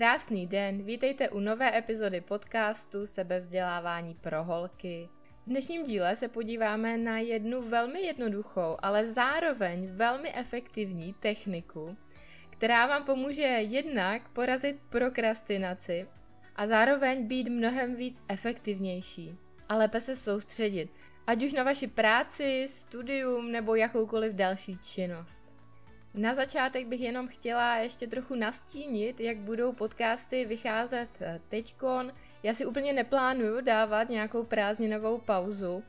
Krásný den, vítejte u nové epizody podcastu Sebevzdělávání pro holky. V dnešním díle se podíváme na jednu velmi jednoduchou, ale zároveň velmi efektivní techniku, která vám pomůže jednak porazit prokrastinaci a zároveň být mnohem víc efektivnější a lépe se soustředit, ať už na vaši práci, studium nebo jakoukoliv další činnost. Na začátek bych jenom chtěla ještě trochu nastínit, jak budou podcasty vycházet eh, teďkon. Já si úplně neplánuju dávat nějakou prázdninovou pauzu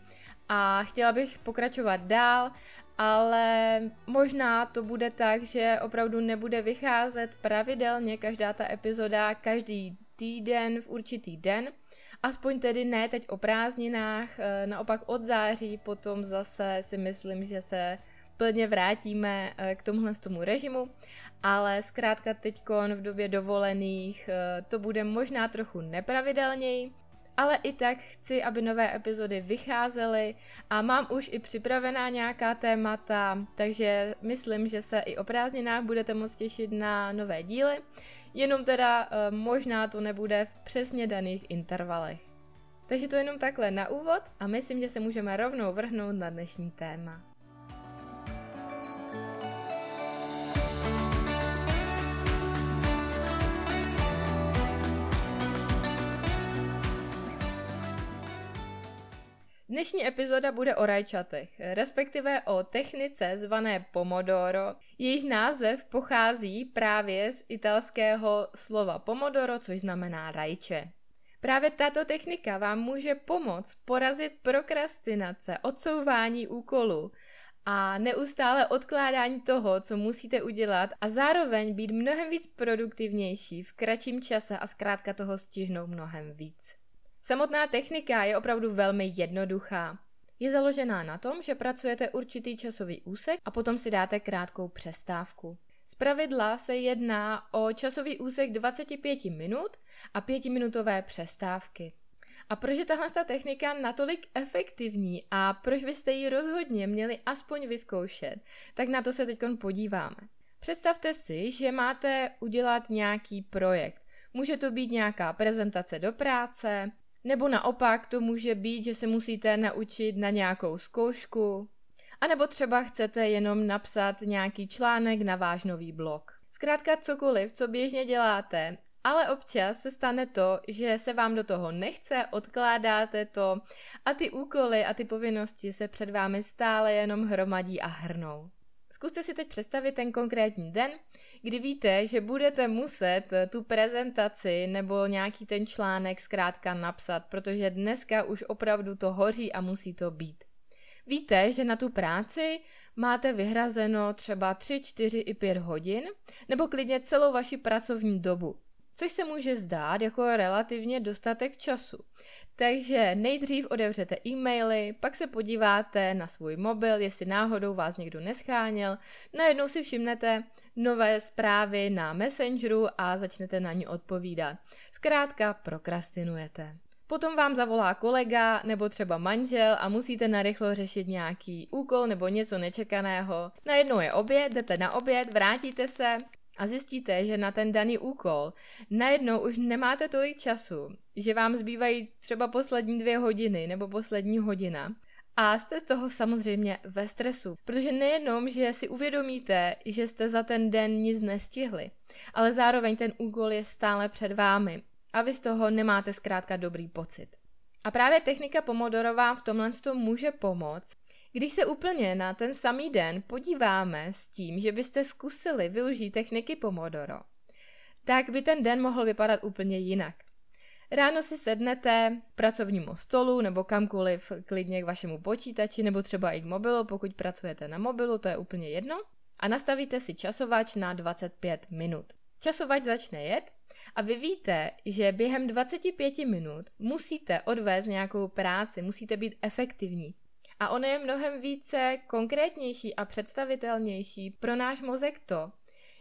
a chtěla bych pokračovat dál, ale možná to bude tak, že opravdu nebude vycházet pravidelně každá ta epizoda každý týden v určitý den, aspoň tedy ne teď o prázdninách, eh, naopak od září potom zase si myslím, že se plně vrátíme eh, k tomuhle tomu režimu, ale zkrátka teď v době dovolených eh, to bude možná trochu nepravidelněji, ale i tak chci, aby nové epizody vycházely a mám už i připravená nějaká témata, takže myslím, že se i o prázdninách budete moc těšit na nové díly, jenom teda eh, možná to nebude v přesně daných intervalech. Takže to jenom takhle na úvod a myslím, že se můžeme rovnou vrhnout na dnešní téma. Dnešní epizoda bude o rajčatech, respektive o technice zvané Pomodoro. Jejíž název pochází právě z italského slova Pomodoro, což znamená rajče. Právě tato technika vám může pomoct porazit prokrastinace, odsouvání úkolů a neustále odkládání toho, co musíte udělat a zároveň být mnohem víc produktivnější v kratším čase a zkrátka toho stihnout mnohem víc. Samotná technika je opravdu velmi jednoduchá. Je založená na tom, že pracujete určitý časový úsek a potom si dáte krátkou přestávku. Z pravidla se jedná o časový úsek 25 minut a 5-minutové přestávky. A proč je tahle ta technika natolik efektivní a proč byste ji rozhodně měli aspoň vyzkoušet, tak na to se teď podíváme. Představte si, že máte udělat nějaký projekt. Může to být nějaká prezentace do práce, nebo naopak to může být, že se musíte naučit na nějakou zkoušku, a nebo třeba chcete jenom napsat nějaký článek na váš nový blog. Zkrátka cokoliv, co běžně děláte, ale občas se stane to, že se vám do toho nechce, odkládáte to a ty úkoly a ty povinnosti se před vámi stále jenom hromadí a hrnou. Zkuste si teď představit ten konkrétní den, kdy víte, že budete muset tu prezentaci nebo nějaký ten článek zkrátka napsat, protože dneska už opravdu to hoří a musí to být. Víte, že na tu práci máte vyhrazeno třeba 3, 4 i 5 hodin, nebo klidně celou vaši pracovní dobu což se může zdát jako relativně dostatek času. Takže nejdřív otevřete e-maily, pak se podíváte na svůj mobil, jestli náhodou vás někdo nescháněl, najednou si všimnete nové zprávy na Messengeru a začnete na ně odpovídat. Zkrátka prokrastinujete. Potom vám zavolá kolega nebo třeba manžel a musíte narychlo řešit nějaký úkol nebo něco nečekaného. Najednou je oběd, jdete na oběd, vrátíte se, a zjistíte, že na ten daný úkol najednou už nemáte tolik času, že vám zbývají třeba poslední dvě hodiny nebo poslední hodina, a jste z toho samozřejmě ve stresu, protože nejenom, že si uvědomíte, že jste za ten den nic nestihli, ale zároveň ten úkol je stále před vámi a vy z toho nemáte zkrátka dobrý pocit. A právě technika Pomodoro vám v tomhle může pomoct, když se úplně na ten samý den podíváme s tím, že byste zkusili využít techniky Pomodoro, tak by ten den mohl vypadat úplně jinak. Ráno si sednete k pracovnímu stolu nebo kamkoliv klidně k vašemu počítači nebo třeba i k mobilu, pokud pracujete na mobilu, to je úplně jedno, a nastavíte si časovač na 25 minut. Časovač začne jet a vy víte, že během 25 minut musíte odvést nějakou práci, musíte být efektivní. A ono je mnohem více konkrétnější a představitelnější pro náš mozek to,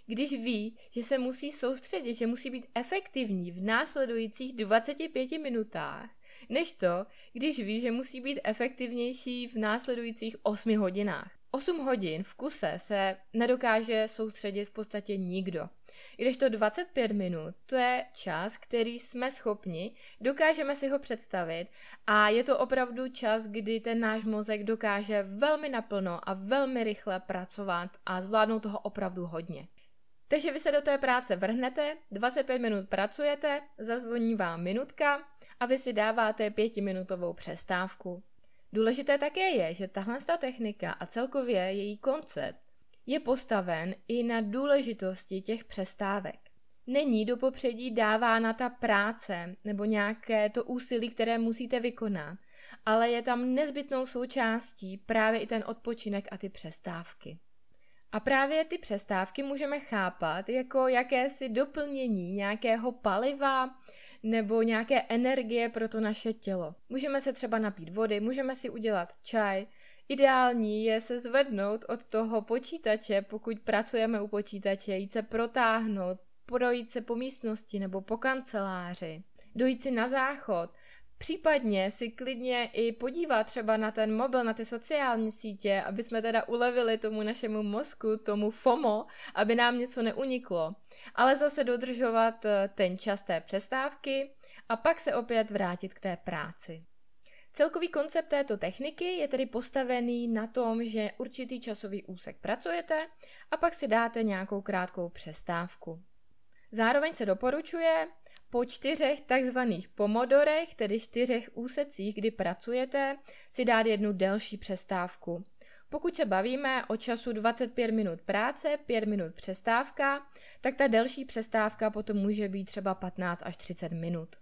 když ví, že se musí soustředit, že musí být efektivní v následujících 25 minutách, než to, když ví, že musí být efektivnější v následujících 8 hodinách. 8 hodin v kuse se nedokáže soustředit v podstatě nikdo. Když to 25 minut, to je čas, který jsme schopni, dokážeme si ho představit a je to opravdu čas, kdy ten náš mozek dokáže velmi naplno a velmi rychle pracovat a zvládnout toho opravdu hodně. Takže vy se do té práce vrhnete, 25 minut pracujete, zazvoní vám minutka a vy si dáváte pětiminutovou přestávku. Důležité také je, že tahle technika a celkově její koncept je postaven i na důležitosti těch přestávek. Není do popředí dávána ta práce nebo nějaké to úsilí, které musíte vykonat, ale je tam nezbytnou součástí právě i ten odpočinek a ty přestávky. A právě ty přestávky můžeme chápat jako jakési doplnění nějakého paliva nebo nějaké energie pro to naše tělo. Můžeme se třeba napít vody, můžeme si udělat čaj. Ideální je se zvednout od toho počítače, pokud pracujeme u počítače, jít se protáhnout, projít se po místnosti nebo po kanceláři, dojít si na záchod, Případně si klidně i podívat třeba na ten mobil, na ty sociální sítě, aby jsme teda ulevili tomu našemu mozku, tomu FOMO, aby nám něco neuniklo. Ale zase dodržovat eh, ten čas té přestávky a pak se opět vrátit k té práci. Celkový koncept této techniky je tedy postavený na tom, že určitý časový úsek pracujete a pak si dáte nějakou krátkou přestávku. Zároveň se doporučuje po čtyřech takzvaných pomodorech, tedy čtyřech úsecích, kdy pracujete, si dát jednu delší přestávku. Pokud se bavíme o času 25 minut práce, 5 minut přestávka, tak ta delší přestávka potom může být třeba 15 až 30 minut.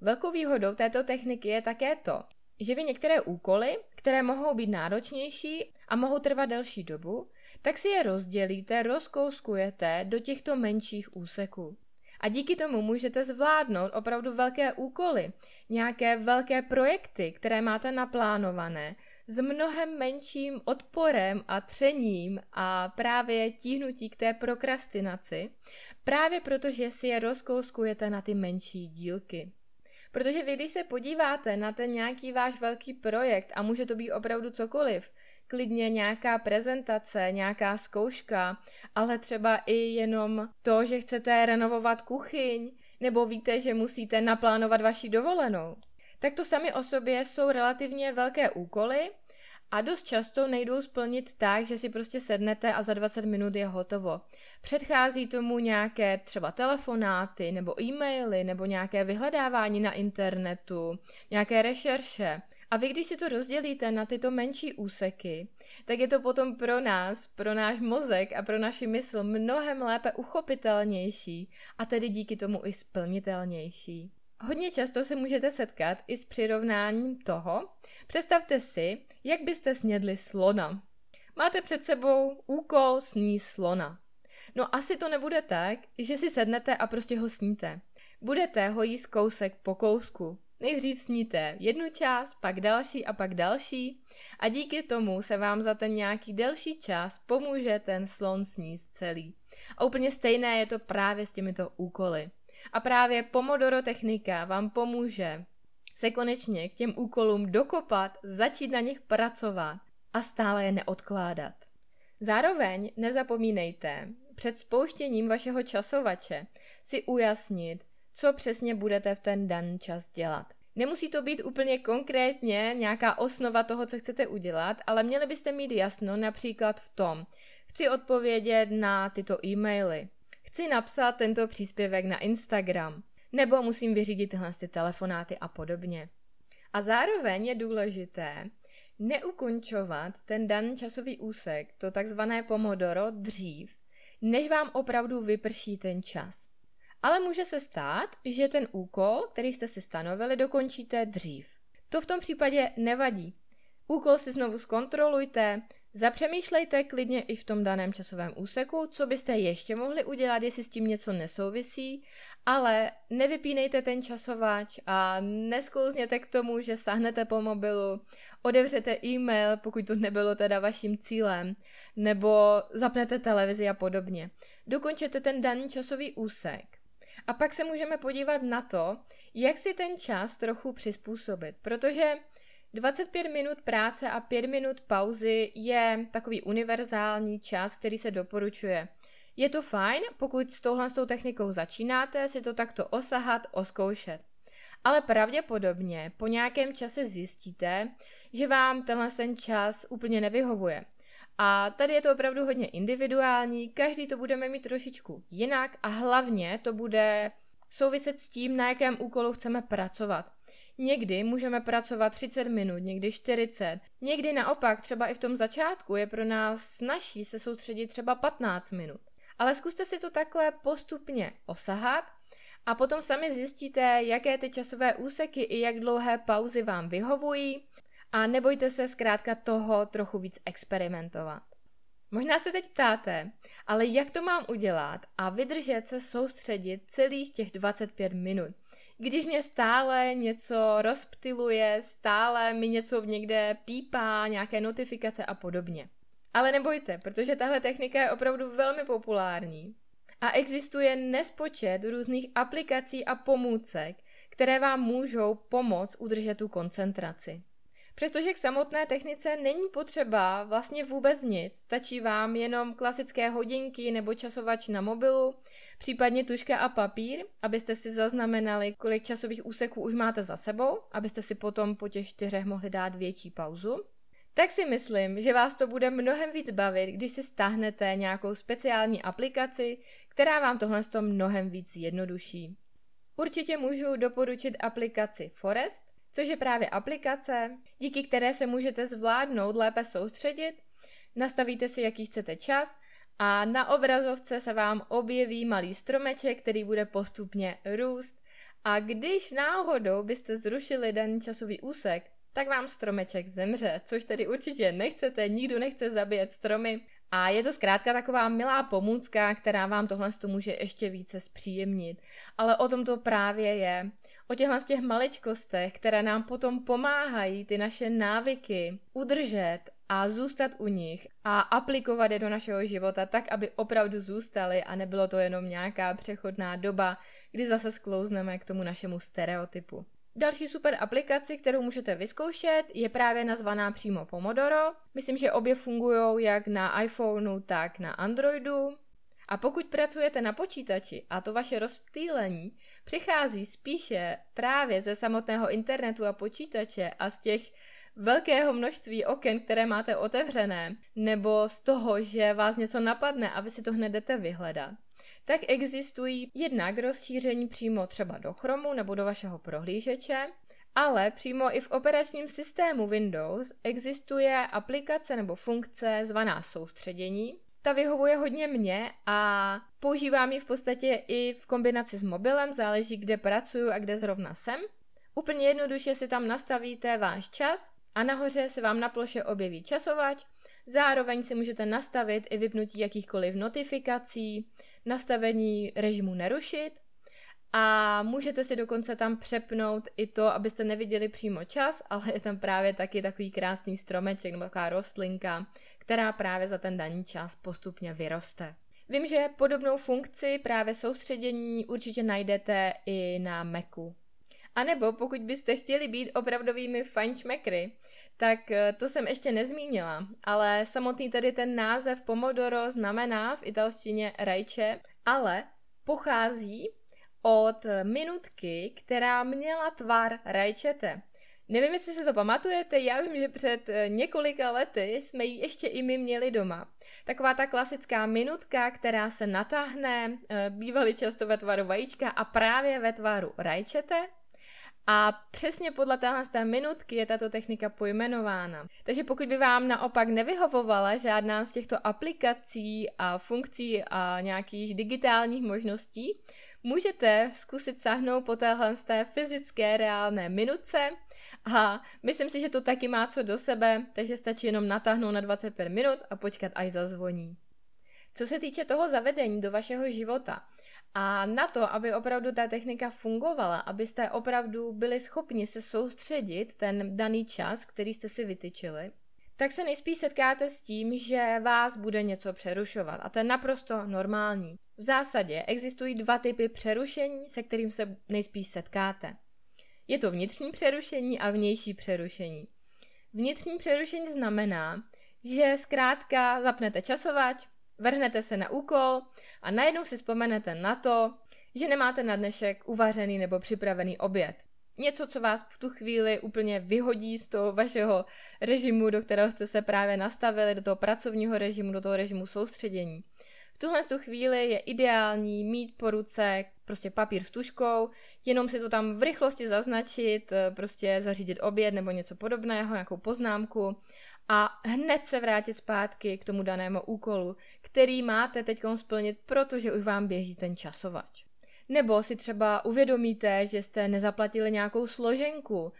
Velkou výhodou této techniky je také to, že vy některé úkoly, které mohou být náročnější a mohou trvat delší dobu, tak si je rozdělíte, rozkouskujete do těchto menších úseků. A díky tomu můžete zvládnout opravdu velké úkoly, nějaké velké projekty, které máte naplánované, s mnohem menším odporem a třením a právě tíhnutí k té prokrastinaci, právě protože si je rozkouskujete na ty menší dílky. Protože vy, když se podíváte na ten nějaký váš velký projekt, a může to být opravdu cokoliv, klidně nějaká prezentace, nějaká zkouška, ale třeba i jenom to, že chcete renovovat kuchyň, nebo víte, že musíte naplánovat vaši dovolenou. Tak to sami o sobě jsou relativně velké úkoly a dost často nejdou splnit tak, že si prostě sednete a za 20 minut je hotovo. Předchází tomu nějaké třeba telefonáty nebo e-maily nebo nějaké vyhledávání na internetu, nějaké rešerše. A vy, když si to rozdělíte na tyto menší úseky, tak je to potom pro nás, pro náš mozek a pro naši mysl mnohem lépe uchopitelnější a tedy díky tomu i splnitelnější. Hodně často se můžete setkat i s přirovnáním toho, představte si, jak byste snědli slona. Máte před sebou úkol sníst slona. No asi to nebude tak, že si sednete a prostě ho sníte. Budete ho jíst kousek po kousku. Nejdřív sníte jednu část, pak další a pak další a díky tomu se vám za ten nějaký delší čas pomůže ten slon sníst celý. A úplně stejné je to právě s těmito úkoly. A právě Pomodoro technika vám pomůže se konečně k těm úkolům dokopat, začít na nich pracovat a stále je neodkládat. Zároveň nezapomínejte před spouštěním vašeho časovače si ujasnit, co přesně budete v ten daný čas dělat. Nemusí to být úplně konkrétně nějaká osnova toho, co chcete udělat, ale měli byste mít jasno například v tom, chci odpovědět na tyto e-maily, chci napsat tento příspěvek na Instagram, nebo musím vyřídit tyhle ty telefonáty a podobně. A zároveň je důležité neukončovat ten daný časový úsek, to takzvané pomodoro, dřív, než vám opravdu vyprší ten čas. Ale může se stát, že ten úkol, který jste si stanovili, dokončíte dřív. To v tom případě nevadí. Úkol si znovu zkontrolujte, zapřemýšlejte klidně i v tom daném časovém úseku, co byste ještě mohli udělat, jestli s tím něco nesouvisí, ale nevypínejte ten časovač a nesklouzněte k tomu, že sahnete po mobilu, odevřete e-mail, pokud to nebylo teda vaším cílem, nebo zapnete televizi a podobně. Dokončete ten daný časový úsek a pak se můžeme podívat na to, jak si ten čas trochu přizpůsobit, protože 25 minut práce a 5 minut pauzy je takový univerzální čas, který se doporučuje. Je to fajn, pokud s touhle s tou technikou začínáte, si to takto osahat, oskoušet. Ale pravděpodobně po nějakém čase zjistíte, že vám tenhle ten čas úplně nevyhovuje. A tady je to opravdu hodně individuální, každý to budeme mít trošičku jinak a hlavně to bude souviset s tím, na jakém úkolu chceme pracovat. Někdy můžeme pracovat 30 minut, někdy 40. Někdy naopak, třeba i v tom začátku, je pro nás snažší se soustředit třeba 15 minut. Ale zkuste si to takhle postupně osahat a potom sami zjistíte, jaké ty časové úseky i jak dlouhé pauzy vám vyhovují a nebojte se zkrátka toho trochu víc experimentovat. Možná se teď ptáte, ale jak to mám udělat a vydržet se soustředit celých těch 25 minut? Když mě stále něco rozptiluje, stále mi něco někde pípá, nějaké notifikace a podobně. Ale nebojte, protože tahle technika je opravdu velmi populární a existuje nespočet různých aplikací a pomůcek, které vám můžou pomoct udržet tu koncentraci. Přestože k samotné technice není potřeba vlastně vůbec nic, stačí vám jenom klasické hodinky nebo časovač na mobilu, případně tuška a papír, abyste si zaznamenali, kolik časových úseků už máte za sebou, abyste si potom po těch čtyřech mohli dát větší pauzu. Tak si myslím, že vás to bude mnohem víc bavit, když si stáhnete nějakou speciální aplikaci, která vám tohle mnohem víc zjednoduší. Určitě můžu doporučit aplikaci Forest, což je právě aplikace, díky které se můžete zvládnout lépe soustředit, nastavíte si, jaký chcete čas a na obrazovce se vám objeví malý stromeček, který bude postupně růst a když náhodou byste zrušili daný časový úsek, tak vám stromeček zemře, což tedy určitě nechcete, nikdo nechce zabíjet stromy. A je to zkrátka taková milá pomůcka, která vám tohle může ještě více zpříjemnit. Ale o tom to právě je o těchhle z těch maličkostech, které nám potom pomáhají ty naše návyky udržet a zůstat u nich a aplikovat je do našeho života tak, aby opravdu zůstaly a nebylo to jenom nějaká přechodná doba, kdy zase sklouzneme k tomu našemu stereotypu. Další super aplikaci, kterou můžete vyzkoušet, je právě nazvaná přímo Pomodoro. Myslím, že obě fungují jak na iPhoneu, tak na Androidu. A pokud pracujete na počítači a to vaše rozptýlení přichází spíše právě ze samotného internetu a počítače a z těch velkého množství oken, které máte otevřené, nebo z toho, že vás něco napadne a vy si to hned jdete vyhledat, tak existují jednak rozšíření přímo třeba do Chromu nebo do vašeho prohlížeče, ale přímo i v operačním systému Windows existuje aplikace nebo funkce zvaná soustředění, ta vyhovuje hodně mě a používám ji v podstatě i v kombinaci s mobilem, záleží kde pracuju a kde zrovna jsem. Úplně jednoduše si tam nastavíte váš čas a nahoře se vám na ploše objeví časovač, zároveň si můžete nastavit i vypnutí jakýchkoliv notifikací, nastavení režimu nerušit a můžete si dokonce tam přepnout i to, abyste neviděli přímo čas, ale je tam právě taky takový krásný stromeček nebo taková rostlinka, která právě za ten daný čas postupně vyroste. Vím, že podobnou funkci právě soustředění určitě najdete i na Macu. A nebo pokud byste chtěli být opravdovými fajnšmekry, tak eh, to jsem ještě nezmínila, ale samotný tady ten název Pomodoro znamená v italštině rajče, ale pochází od minutky, která měla tvar rajčete. Nevím, jestli si to pamatujete, já vím, že před eh, několika lety jsme ji ještě i my měli doma. Taková ta klasická minutka, která se natáhne, eh, bývaly často ve tvaru vajíčka a právě ve tvaru rajčete. A přesně podle téhle té minutky je tato technika pojmenována. Takže pokud by vám naopak nevyhovovala žádná z těchto aplikací a funkcí a nějakých digitálních možností, můžete zkusit sáhnout po téhle té fyzické reálné minutce a myslím si, že to taky má co do sebe, takže stačí jenom natáhnout na 25 minut a počkat, až zazvoní. Co se týče toho zavedení do vašeho života a na to, aby opravdu ta technika fungovala, abyste opravdu byli schopni se soustředit ten daný čas, který jste si vytyčili, tak se nejspíš setkáte s tím, že vás bude něco přerušovat a to je naprosto normální. V zásadě existují dva typy přerušení, se kterým se nejspíš setkáte. Je to vnitřní přerušení a vnější přerušení. Vnitřní přerušení znamená, že zkrátka zapnete časovač, Vrhnete se na úkol a najednou si vzpomenete na to, že nemáte na dnešek uvařený nebo připravený oběd. Něco, co vás v tu chvíli úplně vyhodí z toho vašeho režimu, do kterého jste se právě nastavili, do toho pracovního režimu, do toho režimu soustředění. V tuhle tu chvíli je ideální mít po ruce prostě papír s tuškou, jenom si to tam v rychlosti zaznačit, eh, prostě zařídit oběd nebo něco podobného, nějakou poznámku a hned se vrátit zpátky k tomu danému úkolu, který máte teď splnit, protože už vám běží ten časovač. Nebo si třeba uvědomíte, že jste nezaplatili nějakou složenku,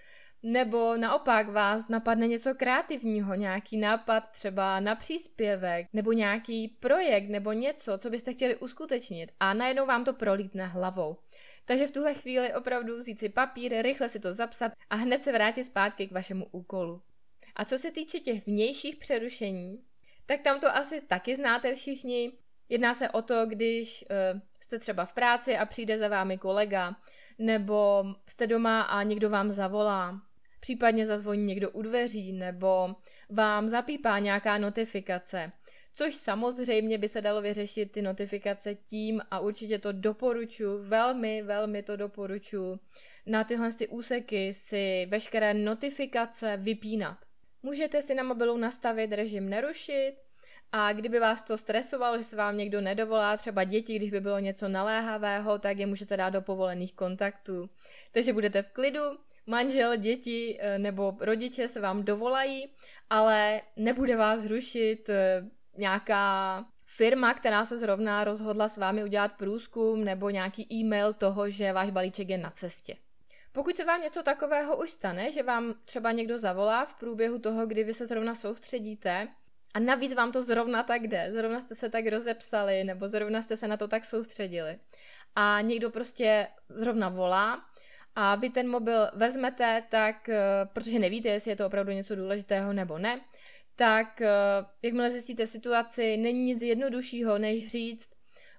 nebo naopak vás napadne něco kreativního, nějaký nápad třeba na příspěvek, nebo nějaký projekt, nebo něco, co byste chtěli uskutečnit a najednou vám to prolítne hlavou. Takže v tuhle chvíli opravdu vzít si papír, rychle si to zapsat a hned se vrátit zpátky k vašemu úkolu. A co se týče těch vnějších přerušení, tak tam to asi taky znáte všichni. Jedná se o to, když uh, jste třeba v práci a přijde za vámi kolega, nebo jste doma a někdo vám zavolá, případně zazvoní někdo u dveří, nebo vám zapípá nějaká notifikace. Což samozřejmě by se dalo vyřešit ty notifikace tím a určitě to doporučuji, velmi, velmi to doporučuji, na tyhle ty úseky si veškeré notifikace vypínat. Můžete si na mobilu nastavit režim nerušit, a kdyby vás to stresovalo, že se vám někdo nedovolá, třeba děti, když by bylo něco naléhavého, tak je můžete dát do povolených kontaktů. Takže budete v klidu, manžel, děti eh, nebo rodiče se vám dovolají, ale nebude vás rušit eh, nějaká firma, která se zrovna rozhodla s vámi udělat průzkum nebo nějaký e-mail toho, že váš balíček je na cestě. Pokud se vám něco takového už stane, že vám třeba někdo zavolá v průběhu toho, kdy vy se zrovna soustředíte, a navíc vám to zrovna tak jde, zrovna jste se tak rozepsali, nebo zrovna jste se na to tak soustředili. A někdo prostě zrovna volá a vy ten mobil vezmete, tak, eh, protože nevíte, jestli je to opravdu něco důležitého nebo ne, tak eh, jakmile zjistíte situaci, není nic jednoduššího, než říct,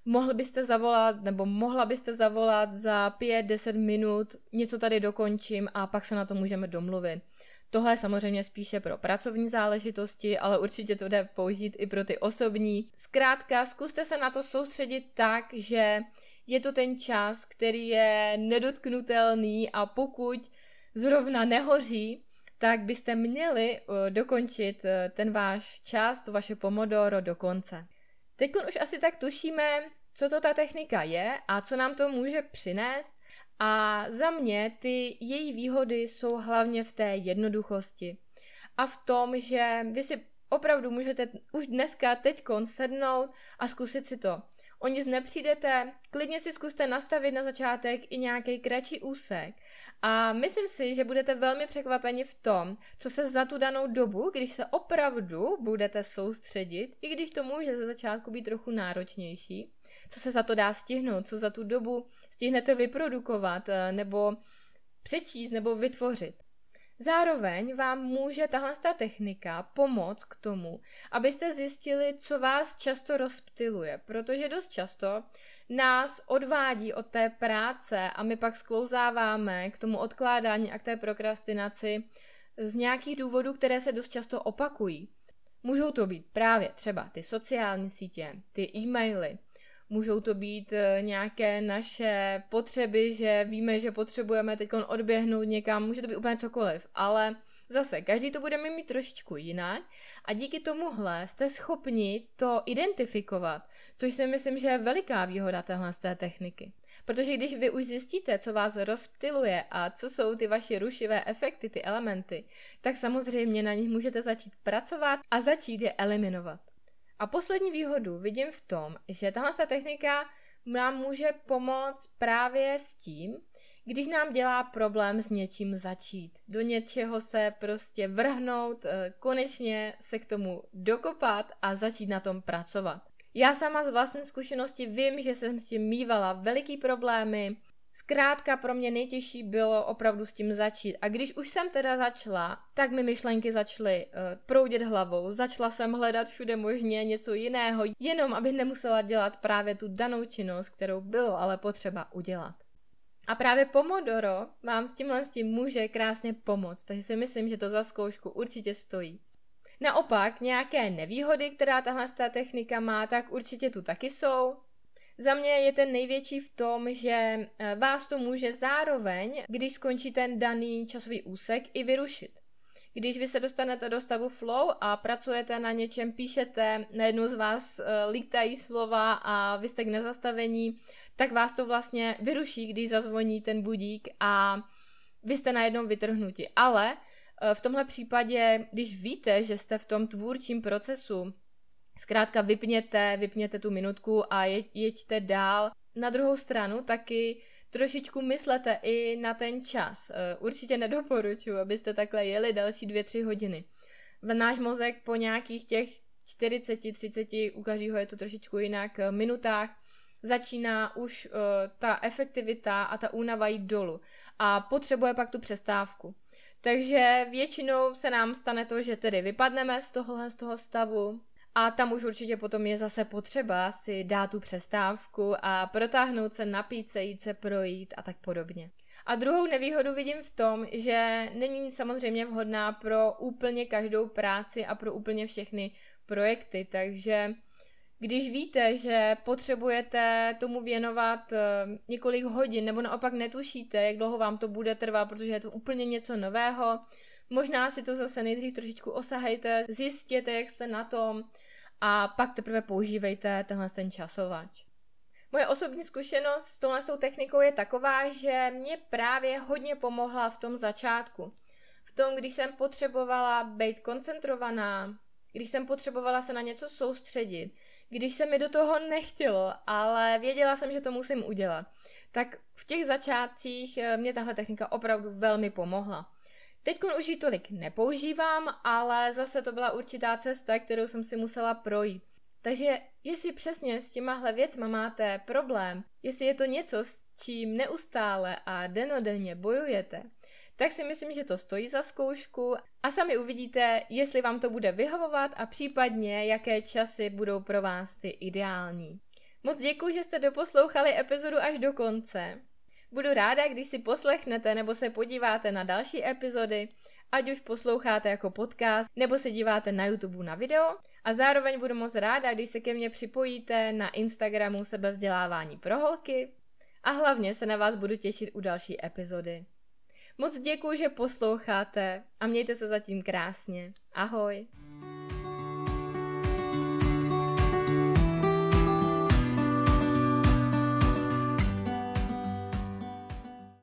mohli byste zavolat, nebo mohla byste zavolat za 5-10 minut, něco tady dokončím a pak se na to můžeme domluvit. Tohle je samozřejmě spíše pro pracovní záležitosti, ale určitě to jde použít i pro ty osobní. Zkrátka, zkuste se na to soustředit tak, že je to ten čas, který je nedotknutelný a pokud zrovna nehoří, tak byste měli eh, dokončit eh, ten váš čas, to vaše pomodoro do konce. Teď už asi tak tušíme, co to ta technika je a co nám to může přinést a za mě ty její výhody jsou hlavně v té jednoduchosti a v tom, že vy si opravdu můžete už dneska teď sednout a zkusit si to. O nic nepřijdete, klidně si zkuste nastavit na začátek i nějaký kratší úsek. A myslím si, že budete velmi překvapeni v tom, co se za tu danou dobu, když se opravdu budete soustředit, i když to může ze začátku být trochu náročnější, co se za to dá stihnout, co za tu dobu stihnete vyprodukovat eh, nebo přečíst nebo vytvořit. Zároveň vám může tahle technika pomoct k tomu, abyste zjistili, co vás často rozptiluje, protože dost často nás odvádí od té práce a my pak sklouzáváme k tomu odkládání a k té prokrastinaci z nějakých důvodů, které se dost často opakují. Můžou to být právě třeba ty sociální sítě, ty e-maily, Můžou to být eh, nějaké naše potřeby, že víme, že potřebujeme teď odběhnout někam, může to být úplně cokoliv, ale zase každý to budeme mít trošičku jinak a díky tomuhle jste schopni to identifikovat, což si myslím, že je veliká výhoda téhle z té techniky. Protože když vy už zjistíte, co vás rozptiluje a co jsou ty vaše rušivé efekty, ty elementy, tak samozřejmě na nich můžete začít pracovat a začít je eliminovat. A poslední výhodu vidím v tom, že tahle technika nám může pomoct právě s tím, když nám dělá problém s něčím začít, do něčeho se prostě vrhnout, eh, konečně se k tomu dokopat a začít na tom pracovat. Já sama z vlastní zkušenosti vím, že jsem s tím mývala veliký problémy, Zkrátka pro mě nejtěžší bylo opravdu s tím začít. A když už jsem teda začala, tak mi myšlenky začaly uh, proudit hlavou. Začala jsem hledat všude možně něco jiného, jenom aby nemusela dělat právě tu danou činnost, kterou bylo ale potřeba udělat. A právě Pomodoro vám s tímhle s tím může krásně pomoct, takže si myslím, že to za zkoušku určitě stojí. Naopak nějaké nevýhody, která tahle technika má, tak určitě tu taky jsou. Za mě je ten největší v tom, že eh, vás to může zároveň, když skončí ten daný časový úsek, i vyrušit. Když vy se dostanete do stavu flow a pracujete na něčem, píšete, najednou z vás uh, lítají slova a vy jste k nezastavení, tak vás to vlastně vyruší, když zazvoní ten budík a vy jste najednou vytrhnuti. Ale uh, v tomhle případě, když víte, že jste v tom tvůrčím procesu, zkrátka vypněte, vypněte tu minutku a je, jeďte dál. Na druhou stranu taky trošičku myslete i na ten čas. Eh, určitě nedoporučuji, abyste takhle jeli další dvě, tři hodiny. V náš mozek po nějakých těch 40, 30, u každého je to trošičku jinak, eh, minutách, začíná už uh, ta efektivita a ta únava jít dolů a potřebuje pak tu přestávku. Takže většinou se nám stane to, že tedy vypadneme z tohohle z toho stavu, a tam už určitě potom je zase potřeba si dát tu přestávku a protáhnout se, napít se, jít se projít a tak podobně. A druhou nevýhodu vidím v tom, že není samozřejmě vhodná pro úplně každou práci a pro úplně všechny projekty, takže když víte, že potřebujete tomu věnovat eh, několik hodin, nebo naopak netušíte, jak dlouho vám to bude trvat, protože je to úplně něco nového, možná si to zase nejdřív trošičku osahejte, zjistěte, jak jste na tom, a pak teprve používejte tenhle ten časovač. Moje osobní zkušenost s tohle technikou je taková, že mě právě hodně pomohla v tom začátku. V tom, když jsem potřebovala být koncentrovaná, když jsem potřebovala se na něco soustředit, když se mi do toho nechtělo, ale věděla jsem, že to musím udělat, tak v těch začátcích eh, mě tahle technika opravdu velmi pomohla. Teď už ji tolik nepoužívám, ale zase to byla určitá cesta, kterou jsem si musela projít. Takže jestli přesně s těmahle věcma máte problém, jestli je to něco, s čím neustále a denodenně bojujete, tak si myslím, že to stojí za zkoušku a sami uvidíte, jestli vám to bude vyhovovat a případně jaké časy budou pro vás ty ideální. Moc děkuji, že jste doposlouchali epizodu až do konce. Budu ráda, když si poslechnete nebo se podíváte na další epizody, ať už posloucháte jako podcast, nebo se díváte na YouTube na video. A zároveň budu moc ráda, když se ke mně připojíte na Instagramu sebevzdělávání pro holky. A hlavně se na vás budu těšit u další epizody. Moc děkuji, že posloucháte a mějte se zatím krásně. Ahoj!